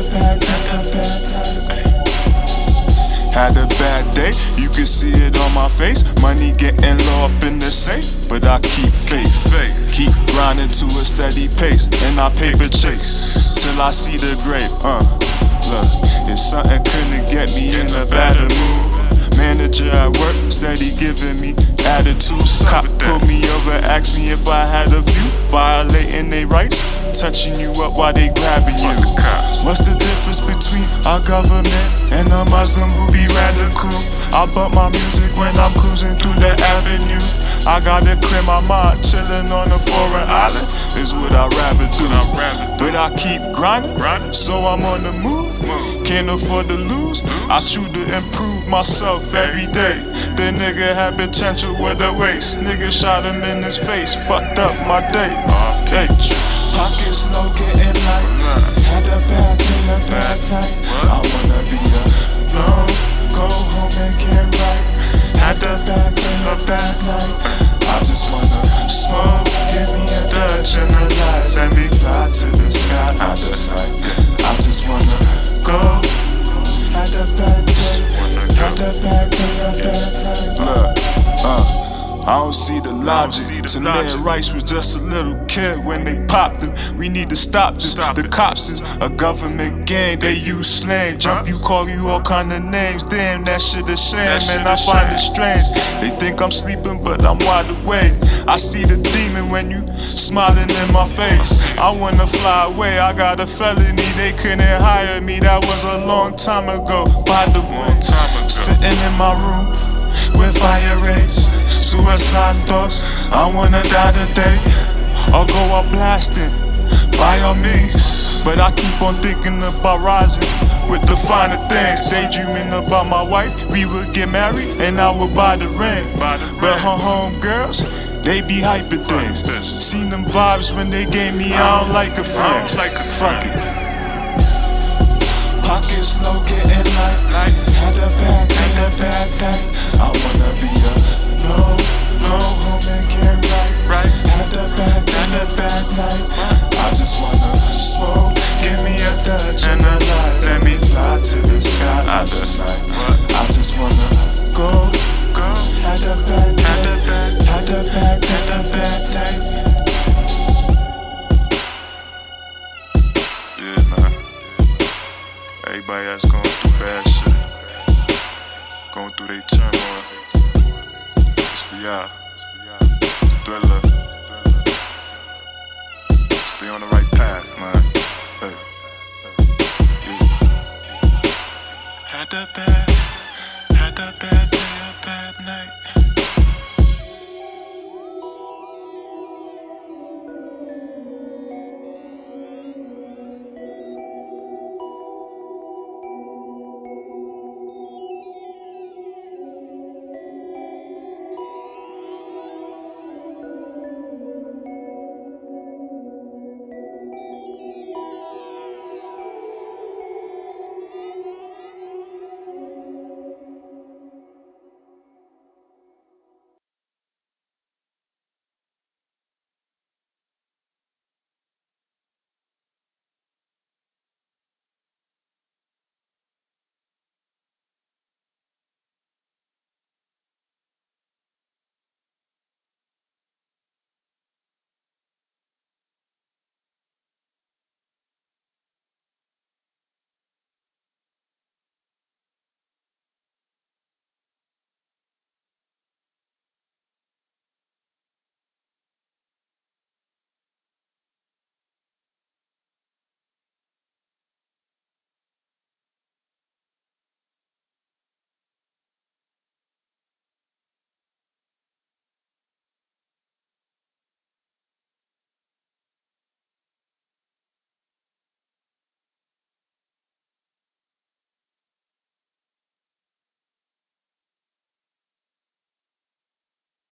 had a bad day, bad. Had a bad day, you can see it on my face. Money getting low up in the safe, but I keep faith. Faith. Keep grinding to a steady pace, and I paper chase till I see the grape. Uh, look, if something couldn't get me in a better mood. Manager at work, steady giving me attitude. Cop pulled me over, asked me if I had a view. Violating their rights, touching you up while they grabbing you. What's the difference between our government and a Muslim who be radical? I bump my music when I'm cruising through the avenue. I gotta clear my mind, chillin' on a foreign island is what I'd rather do. But I keep grinding, Grinding. so I'm on the move. Can't afford to lose. I choose to improve myself every day. The nigga had potential with a waist. Nigga shot him in his face, fucked up my day. Hey. Pockets low, getting light. Had a bad day, a bad night. I wanna be alone, go home and get right. Had a bad day, a bad night. I just wanna smoke, give me a Dutch and a light. Let me fly to the sky out of sight. I just wanna go. Had a bad day, had a bad day, a bad night. Look, uh. I don't see the logic. Tamir logic. Rice was just a little kid when they popped him. We need to stop this. Stop the it. cops is a government gang. They use slang. Jump, you call you all kind of names. Damn, that shit a shame, That and I find shame. it strange. They think I'm sleeping, but I'm wide awake. I see the demon when you smiling in my face. I wanna fly away. I got a felony. They couldn't hire me. That was a long time ago. By the way, sitting in my room with fire rays, suicide thoughts. I wanna die today, I'll go out blasting. By all means, but I keep on thinking about rising with the finer things. Daydreaming about my wife, we would get married, and I would buy the ring. But her home girls, they be hyping things. Seen them vibes when they gave me, I don't like a friend. like Fuck it. Pockets low, getting light. Had a bad day, a bad night. Everybody that's going through bad shit, going through their turmoil. It's for y'all. Thriller. Stay on the right path, man. Hey. Yeah. Had a bad, had a bad day, a bad night.